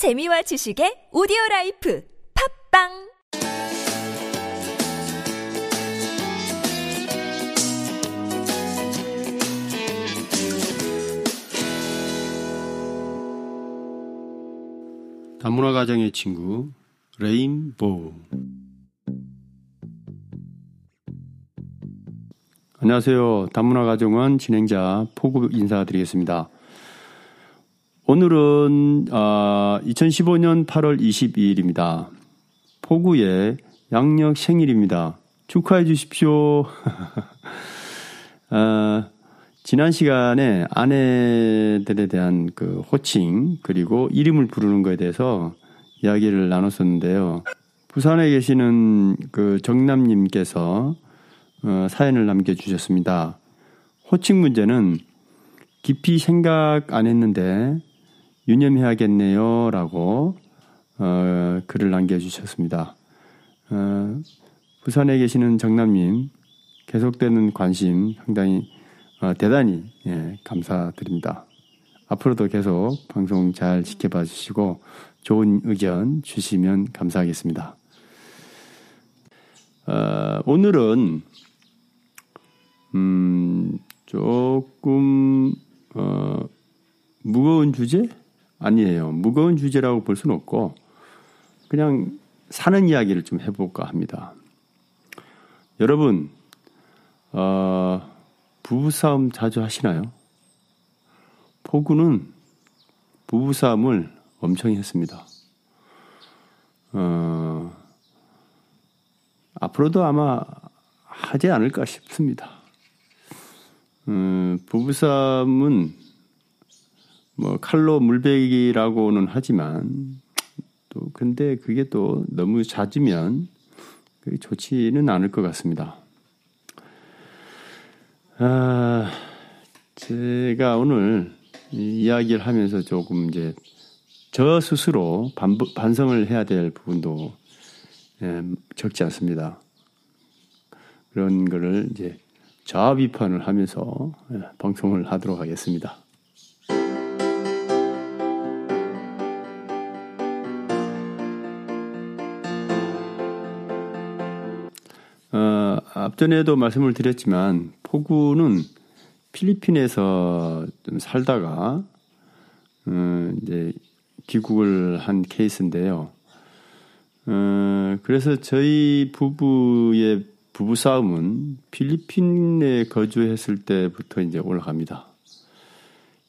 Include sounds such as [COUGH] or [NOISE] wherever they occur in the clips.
재미와 지식의 오디오 라이프 팟빵 다문화 가정의 친구 레인보우 안녕하세요. 다문화 가정원 진행자 포구 인사드리겠습니다. 오늘은 어, 2015년 8월 22일입니다. 포구의 양력 생일입니다. 축하해 주십시오. 어, [LAUGHS] 지난 시간에 아내들에 대한 그 호칭 그리고 이름을 부르는 것에 대해서 이야기를 나눴었는데요. 부산에 계시는 그 정남님께서 어, 사연을 남겨주셨습니다. 호칭 문제는 깊이 생각 안 했는데 유념해야겠네요. 라고 어, 글을 남겨주셨습니다. 어, 부산에 계시는 정남님 계속되는 관심 상당히 어, 대단히 예, 감사드립니다. 앞으로도 계속 방송 잘 지켜봐 주시고 좋은 의견 주시면 감사하겠습니다. 어, 오늘은 음, 조금 어, 무거운 주제 아니에요. 무거운 주제라고 볼 수는 없고 그냥 사는 이야기를 좀 해볼까 합니다. 여러분 어, 부부싸움 자주 하시나요? 포구는 부부싸움을 엄청 했습니다. 어, 앞으로도 아마 하지 않을까 싶습니다. 음, 부부싸움은 뭐 칼로 물베기라고는 하지만 또 근데 그게 또 너무 잦으면 좋지는 않을 것 같습니다. 아, 제가 오늘 이야기를 하면서 조금 이제 저 스스로 반, 반성을 해야 될 부분도 예, 적지 않습니다. 그런 거를 이제 자아 비판을 하면서 예, 방송을 하도록 하겠습니다. 앞전에도 말씀을 드렸지만 포구는 필리핀에서 좀 살다가 어, 이제 귀국을 한 케이스인데요. 어, 그래서 저희 부부의 부부 싸움은 필리핀에 거주했을 때부터 이제 올라갑니다.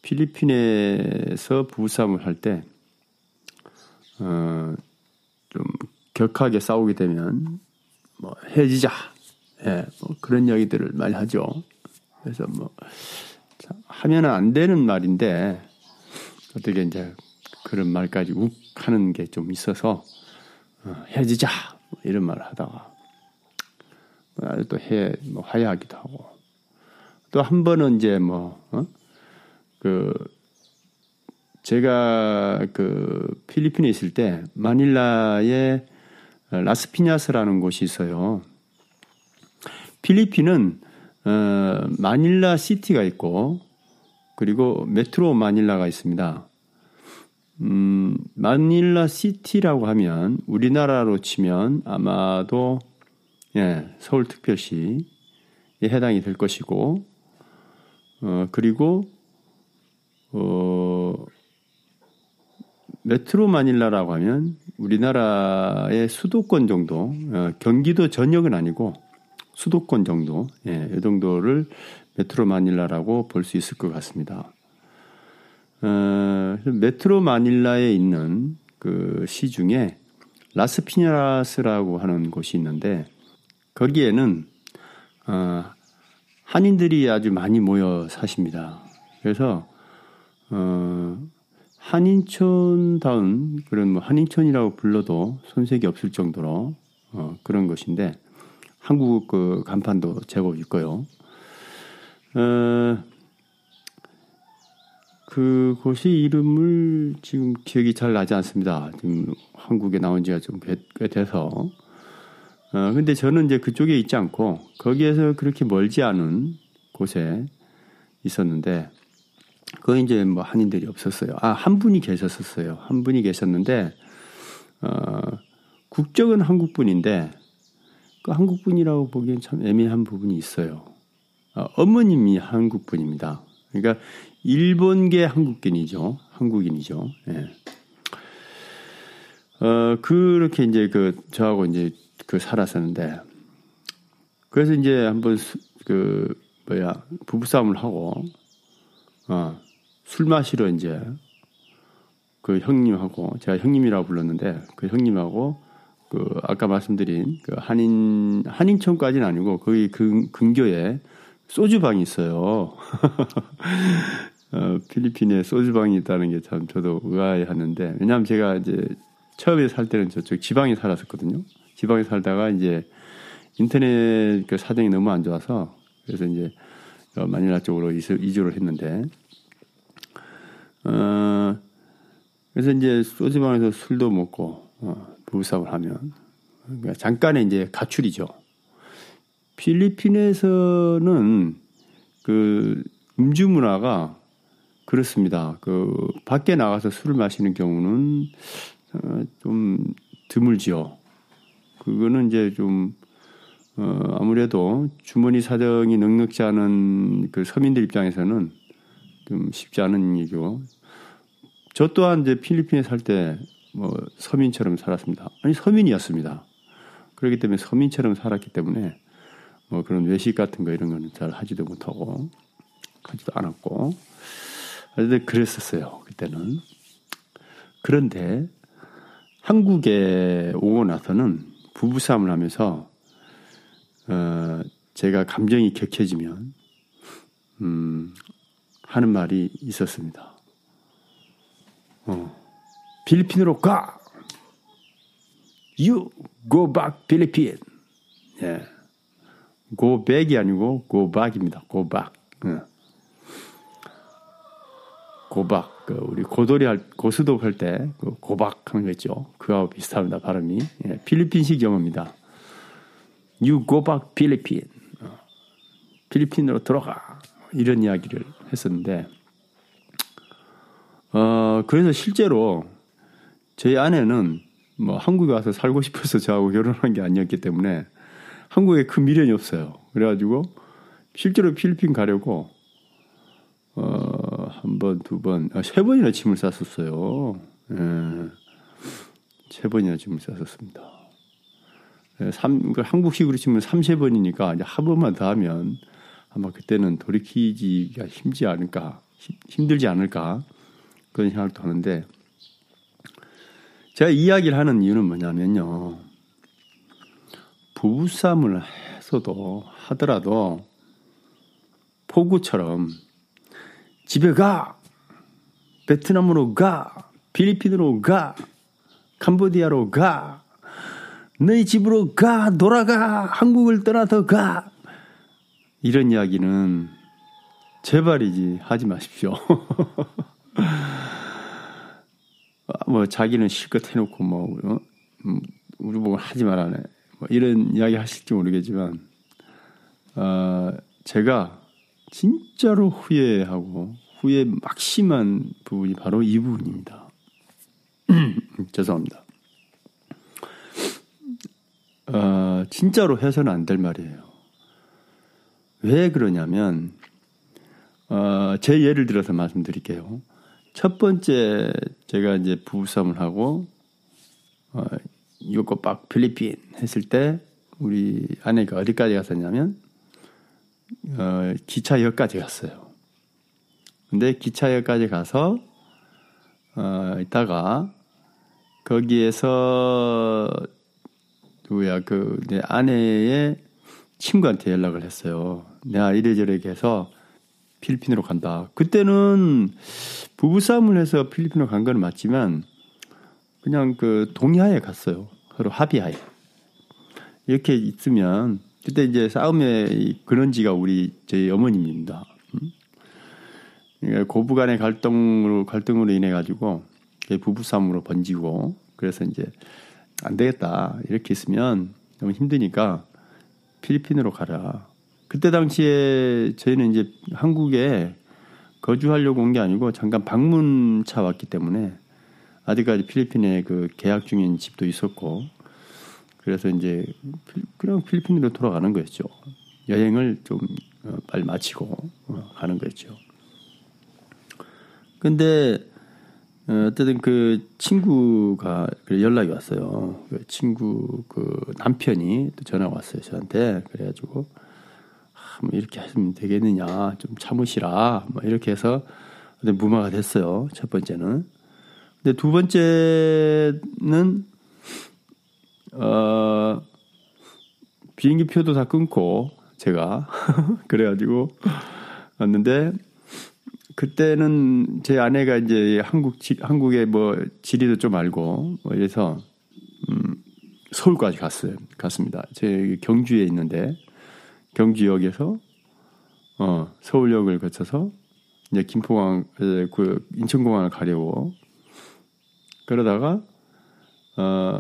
필리핀에서 부부 싸움을 할 때, 어, 좀 격하게 싸우게 되면 뭐 헤어지자, 예, 뭐 그런 이야기들을 많이 하죠. 그래서 뭐 하면 안 되는 말인데 어떻게 이제 그런 말까지 욱 하는 게 좀 있어서 어, 헤어지자 뭐 이런 말을 하다가 또 해, 뭐 화해하기도 하고 또 한 번은 이제 뭐, 어? 그, 제가 그 필리핀에 있을 때 마닐라에 라스피냐스라는 곳이 있어요. 필리핀은 어, 마닐라 시티가 있고 그리고 메트로 마닐라가 있습니다. 음, 마닐라 시티라고 하면 우리나라로 치면 아마도 예, 서울특별시에 해당이 될 것이고 어, 그리고 어, 메트로 마닐라라고 하면 우리나라의 수도권 정도, 어, 경기도 전역은 아니고 수도권 정도, 예, 이 정도를 메트로 마닐라라고 볼 수 있을 것 같습니다. 어, 메트로 마닐라에 있는 그 시 중에 라스피냐스라고 하는 곳이 있는데 거기에는 어, 한인들이 아주 많이 모여 사십니다. 그래서 어, 한인촌다운 그런 뭐 한인촌이라고 불러도 손색이 없을 정도로 어, 그런 것인데 한국 그 간판도 제법 있고요. 어, 그곳이 이름을 지금 기억이 잘 나지 않습니다. 지금 한국에 나온 지가 좀 꽤 돼서. 어, 근데 저는 이제 그쪽에 있지 않고 거기에서 그렇게 멀지 않은 곳에 있었는데 그 이제 뭐 한인들이 없었어요. 아, 한 분이 계셨었어요. 한 분이 계셨는데, 어, 국적은 한국 분인데, 그 한국 분이라고 보기엔 참 애매한 부분이 있어요. 어, 어머님이 한국 분입니다. 그러니까 일본계 한국인이죠. 한국인이죠. 예. 어, 그렇게 이제 그, 저하고 이제 그 살았었는데, 그래서 이제 한번 수, 그, 뭐야, 부부싸움을 하고, 어, 술 마시러 이제 그 형님하고, 제가 형님이라고 불렀는데, 그 형님하고 그 아까 말씀드린 그 한인, 한인촌까지는 아니고 거기 근, 근교에 소주방이 있어요. [LAUGHS] 어, 필리핀에 소주방이 있다는 게 참 저도 의아해 하는데 왜냐하면 제가 이제 처음에 살 때는 저쪽 지방에 살았었거든요. 지방에 살다가 이제 인터넷 그 사정이 너무 안 좋아서 그래서 이제 마닐라 쪽으로 이주를 했는데 어 그래서 이제 소주방에서 술도 먹고 어, 부부싸움을 하면 그러니까 잠깐의 이제 가출이죠. 필리핀에서는 그 음주 문화가 그렇습니다. 그 밖에 나가서 술을 마시는 경우는 어, 좀 드물지요. 그거는 이제 좀 어, 아무래도 주머니 사정이 넉넉지 않은 그 서민들 입장에서는 좀 쉽지 않은 일이고 저 또한 이제 필리핀에 살 때 뭐 서민처럼 살았습니다. 아니 서민이었습니다. 그렇기 때문에 서민처럼 살았기 때문에 뭐 그런 외식 같은 거 이런 거는 잘 하지도 못하고 하지도 않았고 그런데 그랬었어요 그때는 그런데 한국에 오고 나서는 부부싸움을 하면서 어 제가 감정이 격해지면 음 하는 말이 있었습니다. 어 필리핀으로 가. You go back 필리핀. 예. go back이 아니고 go back입니다. go back. 예. 고박, 그 우리 고돌이 할, 고수독 할때 그 고박 하는 거 있죠. 그하고 비슷합니다. 발음이. 예, 필리핀식 영어입니다. You go back 필리핀. 어, 필리핀으로 들어가. 이런 이야기를 했었는데, 어, 그래서 실제로 저희 아내는 뭐 한국에 와서 살고 싶어서 저하고 결혼한 게 아니었기 때문에 한국에 큰 미련이 없어요. 그래가지고 실제로 필리핀 가려고 어, 한 번, 두 번, 아, 세 번이나 짐을 쌌었어요. 예. 세 번이나 짐을 쌌었습니다. 예, 삼, 그 한국식으로 치면 3, 세 번이니까 이제 한 번만 더 하면 아마 그때는 돌이키기가 힘지 않을까, 힘들지 않을까, 그런 생각도 하는데, 제가 이야기를 하는 이유는 뭐냐면요. 부부싸움을 해서도 하더라도 포구처럼 집에 가. 베트남으로 가. 필리핀으로 가. 캄보디아로 가. 너희 집으로 가. 돌아가. 한국을 떠나서 가. 이런 이야기는 제발이지 하지 마십시오. [LAUGHS] 뭐 자기는 실컷 해놓고 뭐 어? 음, 우리 보고 하지 말아네. 뭐 이런 이야기 하실지 모르겠지만 어, 제가 진짜로 후회하고 후회 막심한 부분이 바로 이 부분입니다. 죄송합니다. 어, 진짜로 해서는 안 될 말이에요. 왜 그러냐면, 어, 제 예를 들어서 말씀드릴게요. 첫 번째, 제가 이제 부부싸움을 하고, 어, 요거빡 필리핀 했을 때, 우리 아내가 어디까지 갔었냐면, 어, 기차역까지 갔어요. 근데 기차역까지 가서 어, 있다가 거기에서 누구야 그 내 아내의 친구한테 연락을 했어요. 내가 이래저래 해서 필리핀으로 간다. 그때는 부부싸움을 해서 필리핀으로 간 건 맞지만 그냥 그 동의하에 갔어요. 서로 합의하에. 이렇게 있으면 그때 이제 싸움의 근원지가 우리 저희 어머님입니다. 고부간의 갈등으로 갈등으로 인해 가지고 부부싸움으로 번지고 그래서 이제 안 되겠다 이렇게 있으면 너무 힘드니까 필리핀으로 가라. 그때 당시에 저희는 이제 한국에 거주하려고 온 게 아니고 잠깐 방문차 왔기 때문에 아직까지 필리핀에 그 계약 중인 집도 있었고 그래서 이제 그냥 필리핀으로 돌아가는 거였죠. 여행을 좀 어, 빨리 마치고 어, 가는 거였죠. 근데 어, 어쨌든 그 친구가 연락이 왔어요. 그 친구 그 남편이 또 전화가 왔어요 저한테 그래가지고 아, 뭐 이렇게 하면 되겠느냐 좀 참으시라 뭐 이렇게 해서 무마가 됐어요 첫 번째는. 근데 두 번째는 어 비행기 표도 다 끊고 제가 [LAUGHS] 그래가지고 왔는데 그때는 제 아내가 이제 한국 지, 한국의 뭐 지리도 좀 알고 뭐 이래서 음, 서울까지 갔어요. 갔습니다. 제 경주에 있는데 경주역에서 어, 서울역을 거쳐서 이제 김포공항 그 인천공항을 가려고 그러다가 어,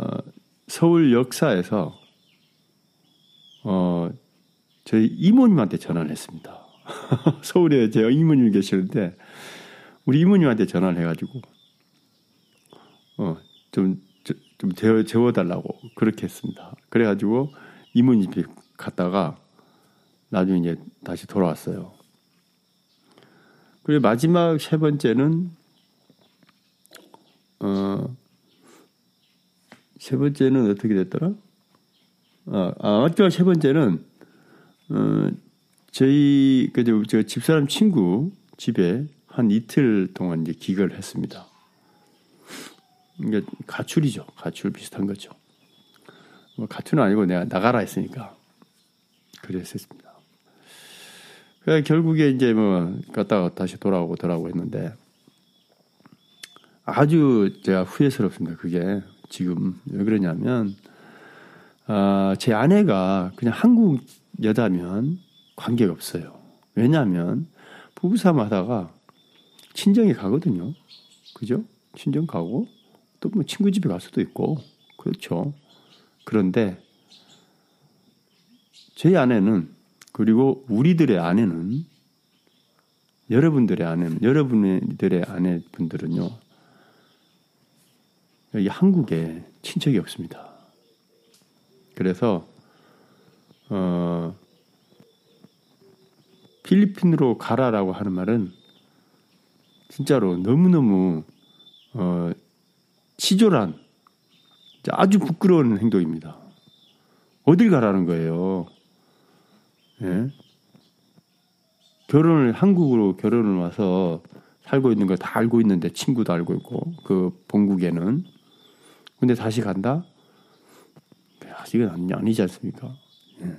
서울 역사에서 어, 저희 이모님한테 전화를 했습니다. [LAUGHS] 서울에 제 이모님이 계시는데 우리 이모님한테 전화를 해가지고 어좀 좀 재워, 재워달라고 그렇게 했습니다. 그래가지고 이모님 집에 갔다가 나중에 이제 다시 돌아왔어요. 그리고 마지막 세 번째는 어, 세 번째는 어떻게 됐더라? 아, 아 마지막 세 번째는 어, 저희 그저 집사람 친구 집에 한 이틀 동안 이제 기거를 했습니다. 이게 가출이죠. 가출 비슷한 거죠. 뭐 가출은 아니고 내가 나가라 했으니까 그랬었습니다. 그 결국에 이제 뭐 갔다가 다시 돌아오고 돌아오고 했는데 아주 제가 후회스럽습니다. 그게 지금 왜 그러냐면 아, 제 아내가 그냥 한국 여자면 관계가 없어요. 왜냐하면 부부싸움 하다가 친정에 가거든요. 그죠? 친정 가고 또 뭐 친구 집에 갈 수도 있고 그렇죠. 그런데 제 아내는 그리고 우리들의 아내는 여러분들의 아내는 여러분들의 아내분들은요 여기 한국에 친척이 없습니다. 그래서 어 필리핀으로 가라라고 하는 말은 진짜로 너무너무 어, 치졸한 아주 부끄러운 행동입니다. 어딜 가라는 거예요. 예? 결혼을 한국으로 결혼을 와서 살고 있는 걸 다 알고 있는데 친구도 알고 있고 그 본국에는 근데 다시 간다? 이건 아니지 않습니까? 예.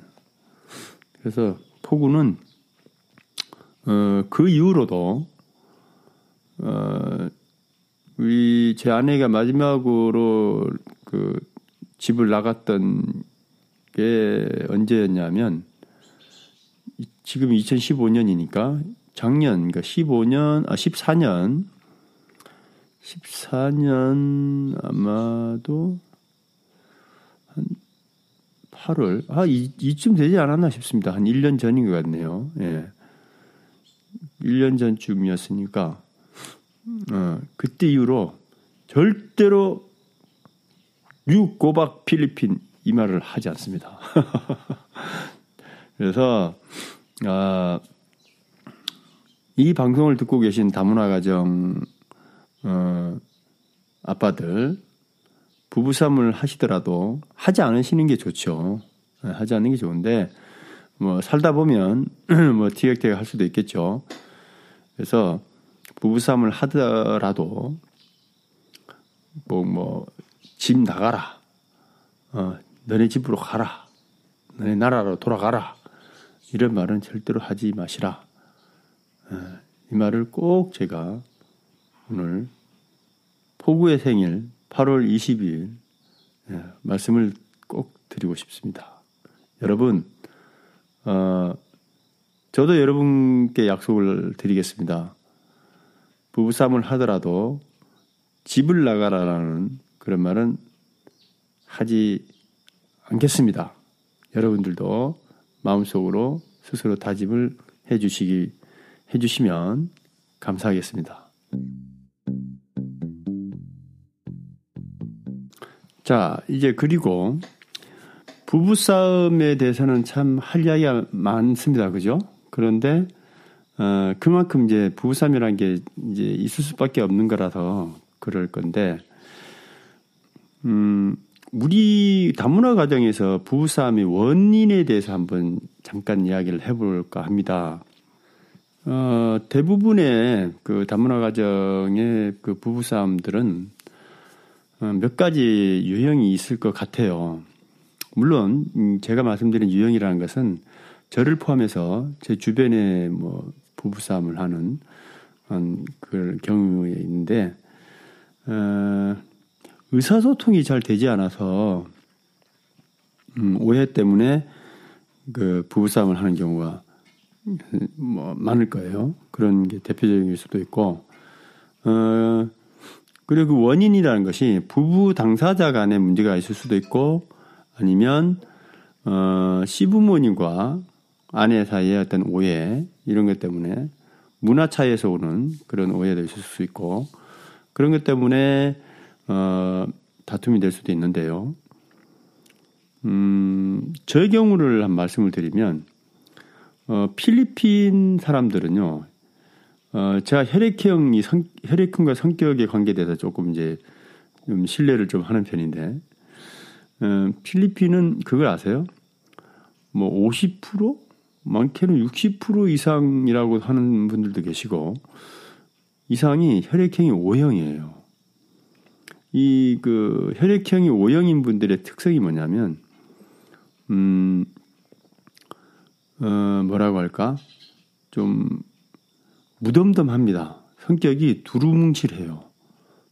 그래서 포구는 어, 그 이후로도 어, 우리 제 아내가 마지막으로 그 집을 나갔던 게 언제였냐면 지금 2015년이니까 작년 그러니까 15년 아 14년 14년 아마도 한 8월 아 이, 이쯤 되지 않았나 싶습니다. 한 1년 전인 것 같네요. 예. 1년 전쯤이었으니까 어, 그때 이후로 절대로 유고박 필리핀 이 말을 하지 않습니다. [LAUGHS] 그래서 아, 이 방송을 듣고 계신 다문화 가정 어, 아빠들 부부싸움을 하시더라도 하지 않으시는 게 좋죠. 네, 하지 않는 게 좋은데 뭐 살다 보면 [CLEARS THROAT] 뭐 티격태격 할 수도 있겠죠. 그래서 부부싸움을 하더라도 뭐 뭐 집 나가라. 어, 너네 집으로 가라. 너네 나라로 돌아가라. 이런 말은 절대로 하지 마시라. 어, 이 말을 꼭 제가 오늘 포구의 생일 8월 22일 예, 말씀을 꼭 드리고 싶습니다. 여러분, 어, 저도 여러분께 약속을 드리겠습니다. 부부싸움을 하더라도 집을 나가라라는 그런 말은 하지 않겠습니다. 여러분들도 마음속으로 스스로 다짐을 해 주시기 해주시면 감사하겠습니다. 자, 이제 그리고 부부싸움에 대해서는 참 할 이야기가 많습니다. 그죠? 그런데, 어, 그만큼 이제 부부싸움이라는 게 이제 있을 수밖에 없는 거라서 그럴 건데, 음, 우리 다문화 가정에서 부부싸움의 원인에 대해서 한번 잠깐 이야기를 해볼까 합니다. 어, 대부분의 그 다문화 가정의 그 부부싸움들은 어, 몇 가지 유형이 있을 것 같아요. 물론 음, 제가 말씀드린 유형이라는 것은 저를 포함해서 제 주변에 뭐 부부싸움을 하는 그 경우에 있는데 어, 의사소통이 잘 되지 않아서 음, 오해 때문에 그 부부싸움을 하는 경우가 뭐 많을 거예요. 그런 게 대표적일 수도 있고 어 그리고 그 원인이라는 것이 부부 당사자 간의 문제가 있을 수도 있고 아니면 어 시부모님과 아내 사이의 어떤 오해 이런 것 때문에 문화 차이에서 오는 그런 오해도 있을 수 있고 그런 것 때문에 어, 다툼이 될 수도 있는데요. 음, 저의 경우를 한 말씀을 드리면, 어, 필리핀 사람들은요, 어, 제가 혈액형이 성, 혈액형과 성격에 관계돼서 조금 이제 좀 신뢰를 좀 하는 편인데, 어, 필리핀은 그걸 아세요? 뭐 50%? 많게는 60% 이상이라고 하는 분들도 계시고, 이상이 혈액형이 O형이에요. 이 그 혈액형이 O형인 분들의 특성이 뭐냐면 음, 어, 뭐라고 할까? 좀 무덤덤합니다. 성격이 두루뭉실해요.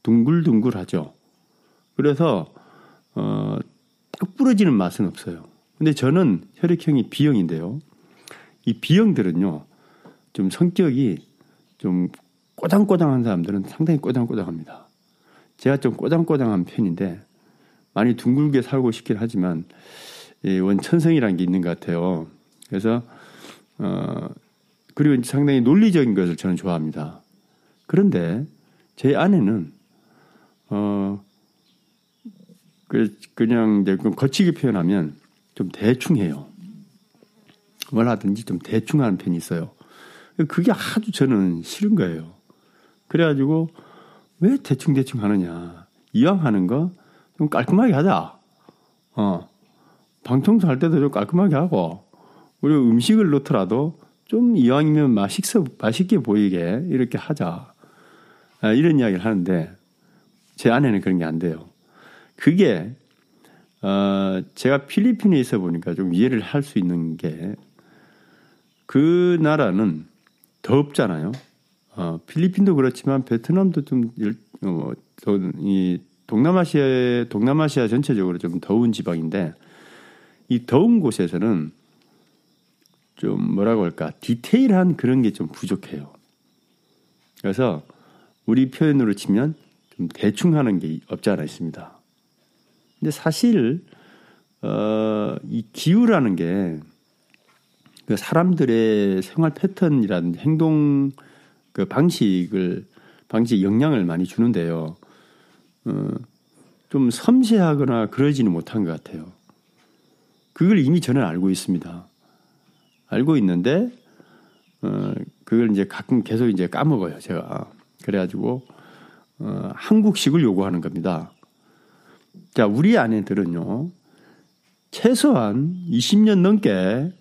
둥글둥글하죠. 그래서 어, 딱 부러지는 맛은 없어요. 근데 저는 혈액형이 B형인데요. 이 B형들은요, 좀 성격이 좀 꼬장꼬장한 사람들은 상당히 꼬장꼬장합니다. 제가 좀 꼬장꼬장한 편인데 많이 둥글게 살고 싶긴 하지만 원천성이라는 게 있는 것 같아요. 그래서 어 그리고 상당히 논리적인 것을 저는 좋아합니다. 그런데 제 아내는 어 그, 그냥 이제 거치게 표현하면 좀 대충 해요. 뭘 하든지 좀 대충 하는 편이 있어요. 그게 아주 저는 싫은 거예요. 그래가지고 왜 대충대충 하느냐. 이왕 하는 거 좀 깔끔하게 하자. 어. 방청소 할 때도 좀 깔끔하게 하고, 그리고 음식을 넣더라도 좀 이왕이면 맛있어, 맛있게 보이게 이렇게 하자. 아, 이런 이야기를 하는데, 제 아내는 그런 게 안 돼요. 그게, 어, 제가 필리핀에 있어 보니까 좀 이해를 할 수 있는 게, 그 나라는 덥잖아요. 어, 필리핀도 그렇지만 베트남도 좀, 어, 이 동남아시아, 동남아시아 전체적으로 좀 더운 지방인데 이 더운 곳에서는 좀 뭐라고 할까, 디테일한 그런 게 좀 부족해요. 그래서 우리 표현으로 치면 좀 대충 하는 게 없지 않아 있습니다. 근데 사실, 어, 이 기후라는 게 그 사람들의 생활 패턴이라든 행동 그 방식을 방식 영향을 많이 주는데요. 어, 좀 섬세하거나 그러지는 못한 것 같아요. 그걸 이미 저는 알고 있습니다. 알고 있는데 어, 그걸 이제 가끔 계속 이제 까먹어요. 제가 그래가지고 어, 한국식을 요구하는 겁니다. 자, 우리 아내들은요, 최소한 20년 넘게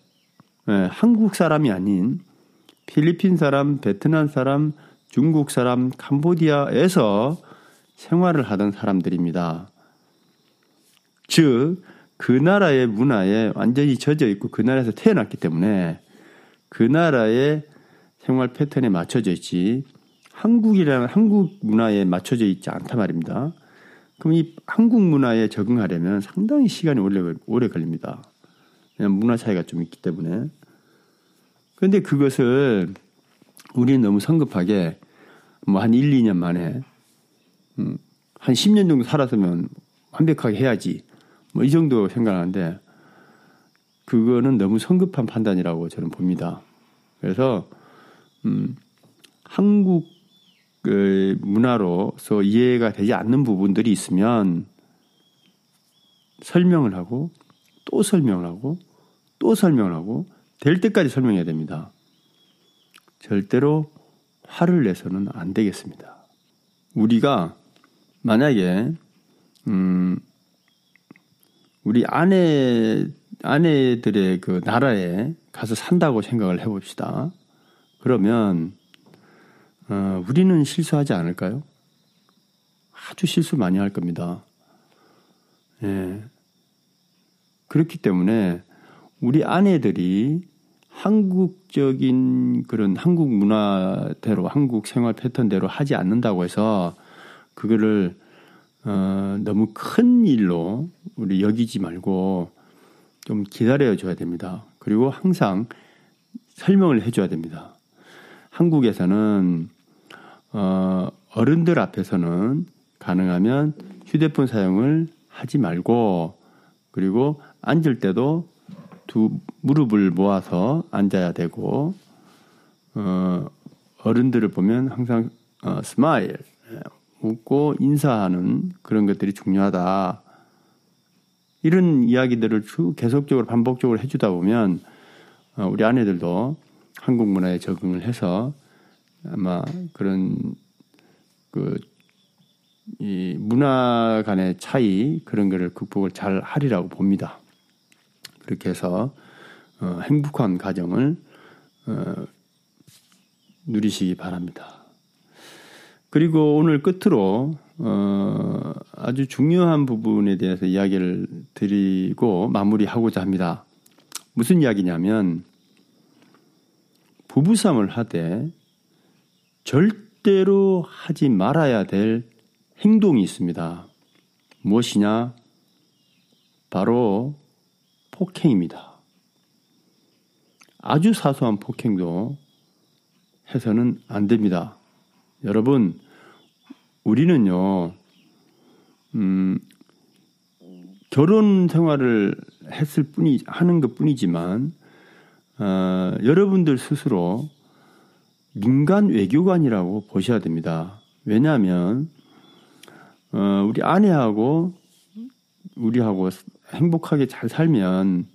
예, 한국 사람이 아닌 필리핀 사람, 베트남 사람, 중국 사람, 캄보디아에서 생활을 하던 사람들입니다. 즉, 그 나라의 문화에 완전히 젖어 있고 그 나라에서 태어났기 때문에 그 나라의 생활 패턴에 맞춰져 있지 한국이라는 한국 문화에 맞춰져 있지 않단 말입니다. 그럼 이 한국 문화에 적응하려면 상당히 시간이 오래, 오래 걸립니다. 문화 차이가 좀 있기 때문에. 그런데 그것을 우리는 너무 성급하게 뭐 한 1, 2년 만에 음, 한 10년 정도 살았으면 완벽하게 해야지. 뭐 이 정도 생각하는데 그거는 너무 성급한 판단이라고 저는 봅니다. 그래서 음, 한국 그 문화로서 이해가 되지 않는 부분들이 있으면 설명을 하고 또 설명을 하고 또 설명을 하고 될 때까지 설명해야 됩니다. 절대로 화를 내서는 안 되겠습니다. 우리가 만약에 음 우리 아내 아내들의 그 나라에 가서 산다고 생각을 해봅시다. 그러면 어, 우리는 실수하지 않을까요? 아주 실수 많이 할 겁니다. 예. 그렇기 때문에 우리 아내들이 한국적인 그런 한국 문화대로 한국 생활 패턴대로 하지 않는다고 해서 그거를 어, 너무 큰 일로 우리 여기지 말고 좀 기다려 줘야 됩니다. 그리고 항상 설명을 해줘야 됩니다. 한국에서는 어, 어른들 앞에서는 가능하면 휴대폰 사용을 하지 말고 그리고 앉을 때도 두 무릎을 모아서 앉아야 되고 어, 어른들을 보면 항상 어, 스마일 웃고 인사하는 그런 것들이 중요하다. 이런 이야기들을 쭉 계속적으로 반복적으로 해주다 보면 어, 우리 아내들도 한국 문화에 적응을 해서 아마 그런 그 이 문화 간의 차이 그런 거를 극복을 잘 하리라고 봅니다. 그렇게 해서 어, 행복한 가정을 어, 누리시기 바랍니다. 그리고 오늘 끝으로 어, 아주 중요한 부분에 대해서 이야기를 드리고 마무리하고자 합니다. 무슨 이야기냐면 부부싸움을 하되 절대로 하지 말아야 될 행동이 있습니다. 무엇이냐? 바로 폭행입니다. 아주 사소한 폭행도 해서는 안 됩니다. 여러분, 우리는요, 음, 결혼 생활을 했을 뿐이, 하는 것 뿐이지만, 어, 여러분들 스스로 민간 외교관이라고 보셔야 됩니다. 왜냐하면, 어, 우리 아내하고 우리하고 행복하게 잘 살면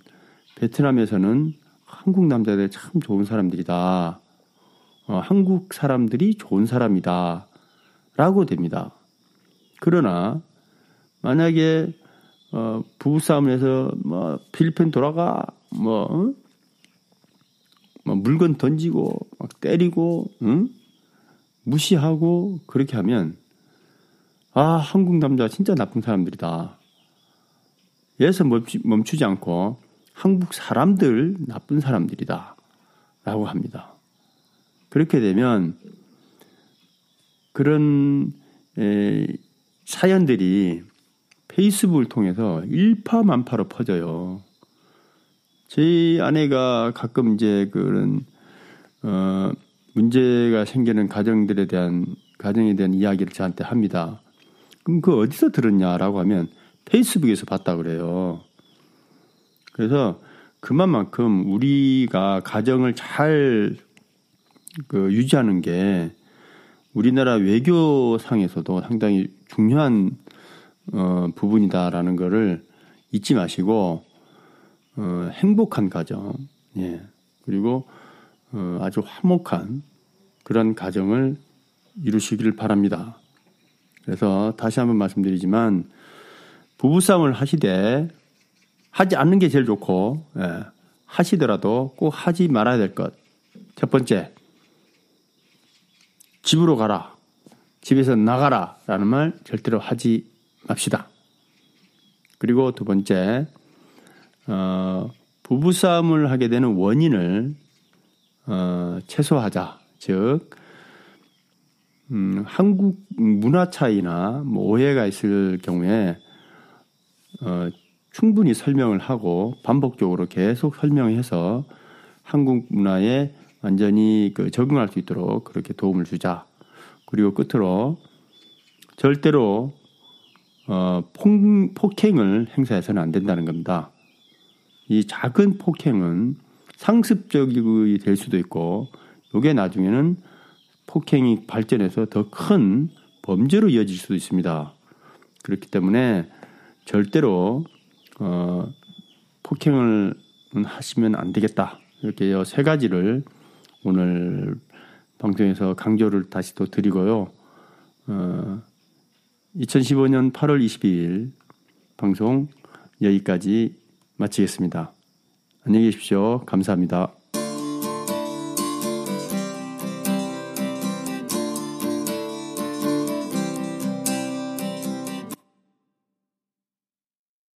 베트남에서는 한국 남자들 참 좋은 사람들이다. 어, 한국 사람들이 좋은 사람이다. 라고 됩니다. 그러나 만약에 어, 부부싸움을 해서 뭐 필리핀 돌아가 뭐, 어? 뭐 물건 던지고 막 때리고 응? 무시하고 그렇게 하면 아 한국 남자 진짜 나쁜 사람들이다. 여기서 멈추, 멈추지 않고 한국 사람들 나쁜 사람들이다. 라고 합니다. 그렇게 되면 그런 에, 사연들이 페이스북을 통해서 일파만파로 퍼져요. 제 아내가 가끔 이제 그런 어, 문제가 생기는 가정들에 대한 가정에 대한 이야기를 저한테 합니다. 그럼 그 어디서 들었냐라고 하면 페이스북에서 봤다 그래요. 그래서 그만큼 우리가 가정을 잘 그 유지하는 게 우리나라 외교상에서도 상당히 중요한 어, 부분이다라는 거를 잊지 마시고 어, 행복한 가정, 예 그리고 어, 아주 화목한 그런 가정을 이루시기를 바랍니다. 그래서 다시 한번 말씀드리지만 부부싸움을 하시되 하지 않는 게 제일 좋고 예, 하시더라도 꼭 하지 말아야 될 것. 첫 번째, 집으로 가라. 집에서 나가라. 라는 말 절대로 하지 맙시다. 그리고 두 번째, 어, 부부싸움을 하게 되는 원인을 어, 최소화하자. 즉, 음, 한국 문화 차이나 뭐 오해가 있을 경우에 어, 충분히 설명을 하고 반복적으로 계속 설명해서 한국 문화에 완전히 그 적응할 수 있도록 그렇게 도움을 주자. 그리고 끝으로 절대로 어, 폭, 폭행을 행사해서는 안 된다는 겁니다. 이 작은 폭행은 상습적이 될 수도 있고, 이게 나중에는 폭행이 발전해서 더 큰 범죄로 이어질 수도 있습니다. 그렇기 때문에 절대로 어, 폭행을 하시면 안 되겠다. 이렇게 세 가지를 오늘 방송에서 강조를 다시 또 드리고요. 어, 2015년 8월 22일 방송 여기까지 마치겠습니다. 안녕히 계십시오. 감사합니다.